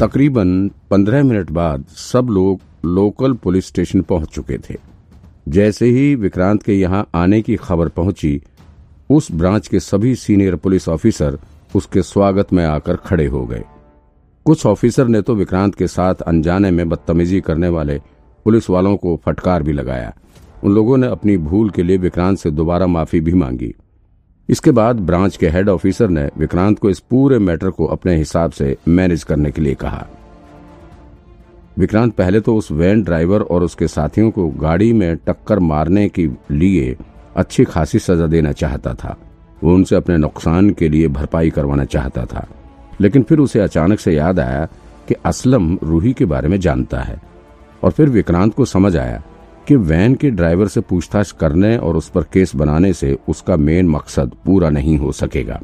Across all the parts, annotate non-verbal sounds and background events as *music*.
तकरीबन पंद्रह मिनट बाद सब लोग लोकल पुलिस स्टेशन पहुँच चुके थे। जैसे ही विक्रांत के यहाँ आने की खबर पहुँची, उस ब्रांच के सभी सीनियर पुलिस ऑफिसर उसके स्वागत में आकर खड़े हो गए। कुछ ऑफिसर ने तो विक्रांत के साथ अनजाने में बदतमीजी करने वाले पुलिस वालों को फटकार भी लगाया। उन लोगों ने अपनी भूल के लिए विक्रांत से दोबारा माफ़ी भी मांगी। इसके बाद ब्रांच के हेड ऑफिसर ने विक्रांत को इस पूरे मैटर को अपने हिसाब से मैनेज करने के लिए कहा। विक्रांत पहले तो उस वैन ड्राइवर और उसके साथियों को गाड़ी में टक्कर मारने के लिए अच्छी खासी सजा देना चाहता था। वो उनसे अपने नुकसान के लिए भरपाई करवाना चाहता था। लेकिन फिर उसे अचानक से याद आया कि असलम रूही के बारे में जानता है। और फिर विक्रांत को समझ आया कि वैन के ड्राइवर से पूछताछ करने और उस पर केस बनाने से उसका मेन मकसद पूरा नहीं हो सकेगा।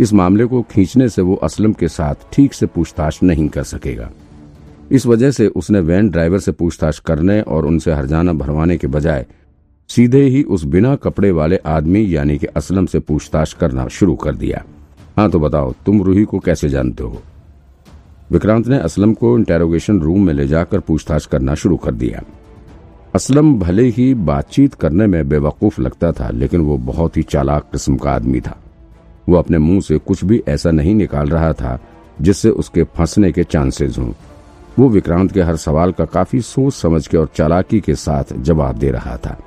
इस मामले को खींचने से वो असलम के साथ ठीक से पूछताछ नहीं कर सकेगा। इस वजह से उसने वैन ड्राइवर से पूछताछ करने और उनसे हरजाना भरवाने के बजाय सीधे ही उस बिना कपड़े वाले आदमी यानी कि असलम से पूछताछ करना शुरू कर दिया। हाँ तो बताओ, तुम रूही को कैसे जानते हो? विक्रांत ने असलम को इंटेरोगेशन रूम में ले जाकर पूछताछ करना शुरू कर दिया। असलम भले ही बातचीत करने में बेवकूफ़ लगता था, लेकिन वो बहुत ही चालाक किस्म का आदमी था। वो अपने मुँह से कुछ भी ऐसा नहीं निकाल रहा था, जिससे उसके फंसने के चांसेस हों। वो विक्रांत के हर सवाल का काफ़ी सोच समझ के और चालाकी के साथ जवाब दे रहा था।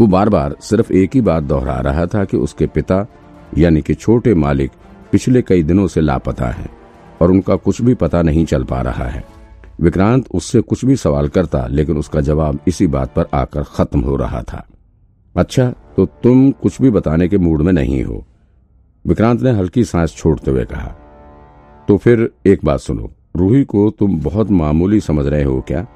वो बार बार सिर्फ़ एक ही बात दोहरा रहा था कि उसके पिता, यानी कि छोटे मालिक, पिछले कई दिनों से लापता हैं, और उनका कुछ भी पता नहीं चल पा रहा है। विक्रांत उससे कुछ भी सवाल करता, लेकिन उसका जवाब इसी बात पर आकर खत्म हो रहा था। अच्छा तो तुम कुछ भी बताने के मूड में नहीं हो। विक्रांत ने हल्की सांस छोड़ते हुए कहा तो फिर एक बात सुनो, रूही को तुम बहुत मामूली समझ रहे हो क्या?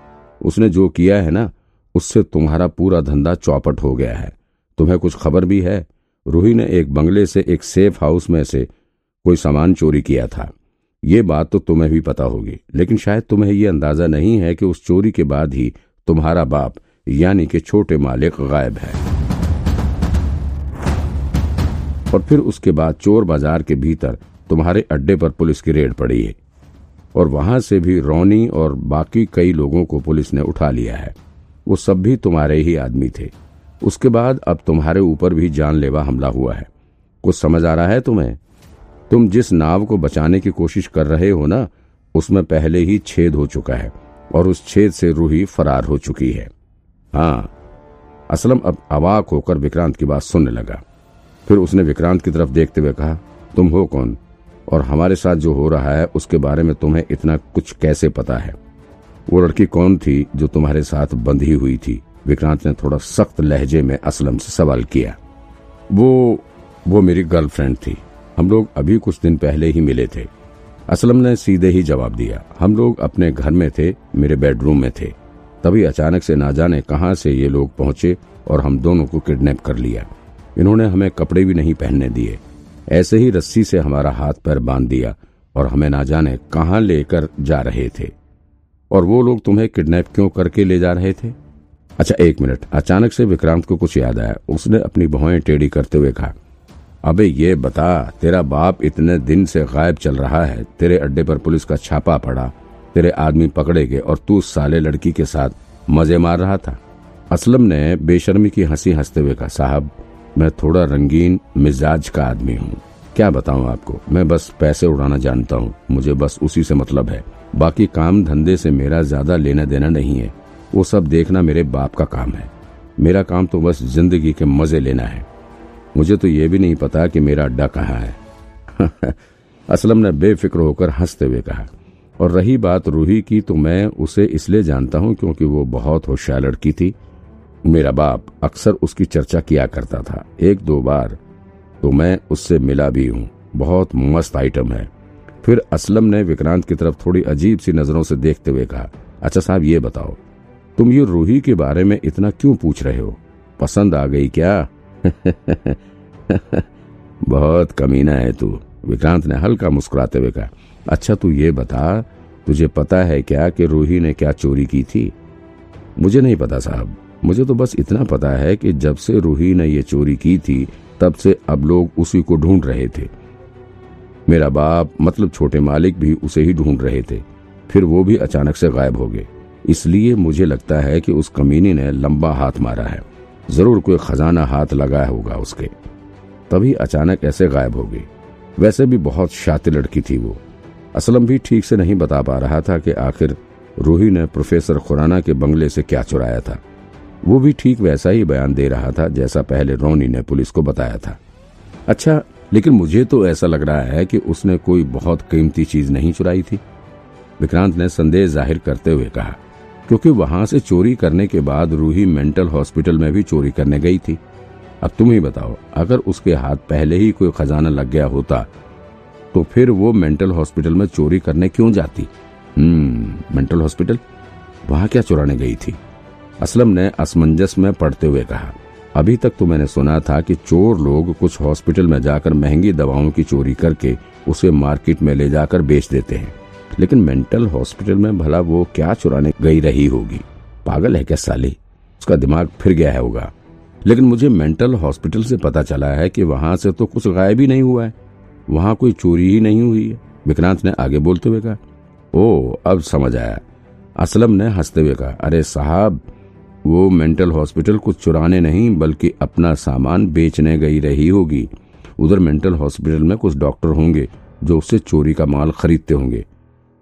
उसने जो किया है ना, उससे तुम्हारा पूरा धंधा चौपट हो गया है। तुम्हें कुछ खबर भी है? रूही ने एक बंगले से एक सेफ़ हाउस में से कोई सामान चोरी किया था। ये बात तो तुम्हें भी पता होगी, लेकिन शायद तुम्हें ये अंदाज़ा नहीं है कि उस चोरी के बाद ही तुम्हारा बाप, यानी कि छोटे मालिक, गायब है। और फिर उसके बाद चोर बाज़ार के भीतर तुम्हारे अड्डे पर पुलिस की रेड पड़ी है, और वहाँ से भी रोनी और बाकी कई लोगों को पुलिस ने उठा लिया है। वो सब भी तुम्हारे ही आदमी थे। उसके बाद अब तुम्हारे ऊपर भी जानलेवा हमला हुआ है। कुछ समझ आ रहा है तुम्हें? तुम जिस नाव को बचाने की कोशिश कर रहे हो ना, उसमें पहले ही छेद हो चुका है और उस छेद से रूही फरार हो चुकी है। हाँ असलम अब अवाक होकर विक्रांत की बात सुनने लगा। फिर उसने विक्रांत की तरफ़ देखते हुए कहा, तुम हो कौन? और हमारे साथ जो हो रहा है, उसके बारे में तुम्हें इतना कुछ कैसे पता है? वो लड़की कौन थी जो तुम्हारे साथ बंधी हुई थी? विक्रांत ने थोड़ा सख्त लहजे में असलम से सवाल किया। वो वो मेरी गर्लफ्रेंड थी। हम लोग अभी कुछ दिन पहले ही मिले थे। असलम ने सीधे ही जवाब दिया, हम लोग अपने घर में थे, मेरे बेडरूम में थे। तभी अचानक से ना जाने कहाँ से ये लोग पहुँचे और हम दोनों को किडनैप कर लिया। इन्होंने हमें कपड़े भी नहीं पहनने दिए। ऐसे ही रस्सी से हमारा हाथ पैर बाँध दिया और हमें ना जाने कहाँ लेकर जा रहे थे? और वो लोग तुम्हें किडनैप क्यों करके ले जा रहे थे? अच्छा एक मिनट। अचानक से विक्रांत को कुछ याद आया। उसने अपनी भौएँ टेढ़ी करते हुए कहा अबे ये बता, तेरा बाप इतने दिन से गायब चल रहा है, तेरे अड्डे पर पुलिस का छापा पड़ा, तेरे आदमी पकड़े गए और तू साले लड़की के साथ मज़े मार रहा था। असलम ने बेशर्मी की हँसी हँसते हुए कहा, साहब, मैं थोड़ा रंगीन, मिजाज का आदमी हूँ। क्या बताऊँ आपको, मैं बस पैसे उड़ाना जानता हूँ, मुझे बस उसी से मतलब है। बाकी काम धंधे से मेरा ज़्यादा लेना देना नहीं है, वो सब देखना मेरे बाप का काम है। मेरा काम तो बस ज़िंदगी के मज़े लेना है। मुझे तो ये भी नहीं पता कि मेरा अड्डा कहाँ है। *laughs* असलम ने बेफिक्र होकर हँसते हुए कहा, और रही बात रूही की तो मैं उसे इसलिए जानता हूँ क्योंकि वो बहुत होशियार लड़की थी। मेरा बाप अक्सर उसकी चर्चा किया करता था। एक दो बार तो मैं उससे मिला भी हूँ। बहुत मस्त आइटम है। फिर असलम ने विक्रांत की तरफ़ थोड़ी अजीब सी नज़रों से देखते हुए कहा अच्छा साहब, ये बताओ, तुम ये रूही के बारे में इतना क्यों पूछ रहे हो? पसंद आ गई क्या? *laughs* बहुत कमीना है तू। विक्रांत ने हल्का मुस्कुराते हुए कहा अच्छा तू ये बता, तुझे पता है क्या कि रूही ने क्या चोरी की थी? मुझे नहीं पता साहब। मुझे तो बस इतना पता है कि जब से रूही ने ये चोरी की थी, तब से अब लोग उसी को ढूंढ रहे थे। मेरा बाप मतलब छोटे मालिक, भी उसे ही ढूंढ रहे थे। फिर वो भी अचानक से गायब हो गए। इसलिए मुझे लगता है कि उस कमीनी ने लंबा हाथ मारा है। ज़रूर कोई खजाना हाथ लगाया होगा उसके। तभी अचानक ऐसे गायब हो गई। वैसे भी बहुत शातिर लड़की थी वो। असलम भी ठीक से नहीं बता पा रहा था कि आखिर रूही ने प्रोफेसर खुराना के बंगले से क्या चुराया था। वो भी ठीक वैसा ही बयान दे रहा था जैसा पहले रोनी ने पुलिस को बताया था। अच्छा लेकिन मुझे तो ऐसा लग रहा है कि उसने कोई बहुत कीमती चीज़ नहीं चुराई थी। विक्रांत ने संदेह ज़ाहिर करते हुए कहा क्योंकि वहाँ से चोरी करने के बाद रूही मेंटल हॉस्पिटल में भी चोरी करने गई थी। अब तुम ही बताओ, अगर उसके हाथ पहले ही कोई खजाना लग गया होता तो फिर वो मेंटल हॉस्पिटल में चोरी करने क्यों जाती? हम्म मेंटल हॉस्पिटल? वहाँ क्या चुराने गई थी? असलम ने असमंजस में पढ़ते हुए कहा, अभी तक तो मैंने सुना था कि चोर लोग कुछ हॉस्पिटल में जाकर महँगी दवाओं की चोरी करके उसे मार्केट में ले जाकर बेच देते हैं। लेकिन मेंटल हॉस्पिटल में भला वो क्या चुराने गई रही होगी? पागल है क्या साली? उसका दिमाग फिर गया होगा। लेकिन मुझे मेंटल हॉस्पिटल से पता चला है कि वहाँ से तो कुछ गायब ही नहीं हुआ है। वहाँ कोई चोरी ही नहीं हुई है। विक्रांत ने आगे बोलते हुए कहा, ओ, अब समझ आया। असलम ने हँसते हुए कहा, अरे साहब, वो मेंटल हॉस्पिटल कुछ चुराने नहीं, बल्कि अपना सामान बेचने गई रही होगी। उधर मेंटल हॉस्पिटल में कुछ डॉक्टर होंगे जो उससे चोरी का माल खरीदते होंगे।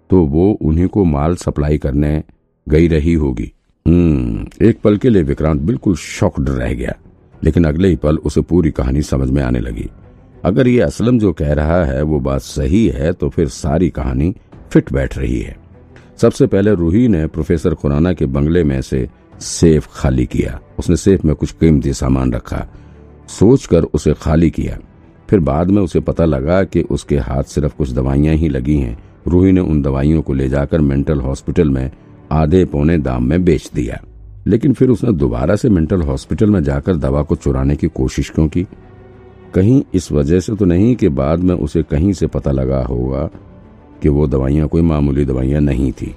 तो वो उन्हीं को माल सप्लाई करने गई रही होगी। हम्म एक पल के लिए विक्रांत बिल्कुल शॉक्ड रह गया, लेकिन अगले ही पल उसे पूरी कहानी समझ में आने लगी। अगर ये असलम जो कह रहा है वो बात सही है तो फिर सारी कहानी फिट बैठ रही है। सबसे पहले रूही ने प्रोफेसर खुराना के बंगले में से सेफ़ खाली किया। उसने सेफ़ में कुछ कीमती सामान रखा। सोचकर उसे खाली किया। फिर बाद में उसे पता लगा कि उसके हाथ सिर्फ़ कुछ दवाइयाँ ही लगी हैं। रूही ने उन दवाइयों को ले जाकर मेंटल हॉस्पिटल में आधे पौने दाम में बेच दिया। लेकिन फिर उसने दोबारा से मेंटल हॉस्पिटल में जाकर दवा को चुराने की कोशिश क्यों की? कहीं इस वजह से तो नहीं कि बाद में उसे कहीं से पता लगा होगा कि वो दवाइयाँ कोई मामूली दवाइयाँ नहीं थी।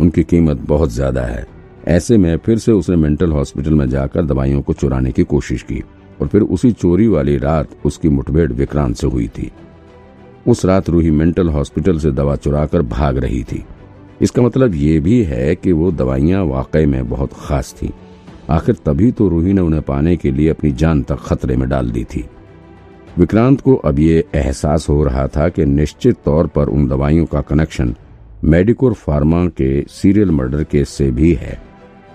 उनकी कीमत बहुत ज़्यादा है। ऐसे में फिर से उसने मेंटल हॉस्पिटल में जाकर दवाइयों को चुराने की कोशिश की और फिर उसी चोरी वाली रात उसकी मुठभेड़ विक्रांत से हुई थी। उस रात रूही मेंटल हॉस्पिटल से दवा चुराकर भाग रही थी। इसका मतलब ये भी है कि वो दवाइयाँ वाकई में बहुत खास थी। आखिर तभी तो रूही ने उन्हें पाने के लिए अपनी जान तक खतरे में डाल दी थी। विक्रांत को अब ये एहसास हो रहा था कि निश्चित तौर पर उन दवाइयों का कनेक्शन मेडिकोर फार्मा के सीरियल मर्डर केस से भी है।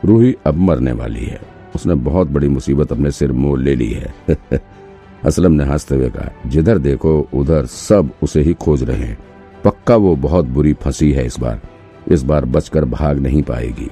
रूही अब मरने वाली है। उसने बहुत बड़ी मुसीबत अपने सिर मोल ले ली है। *laughs* असलम ने हँसते हुए कहा, जिधर देखो, उधर सब उसे ही खोज रहे हैं। पक्का वो बहुत बुरी फंसी है इस बार। इस बार बचकर भाग नहीं पाएगी।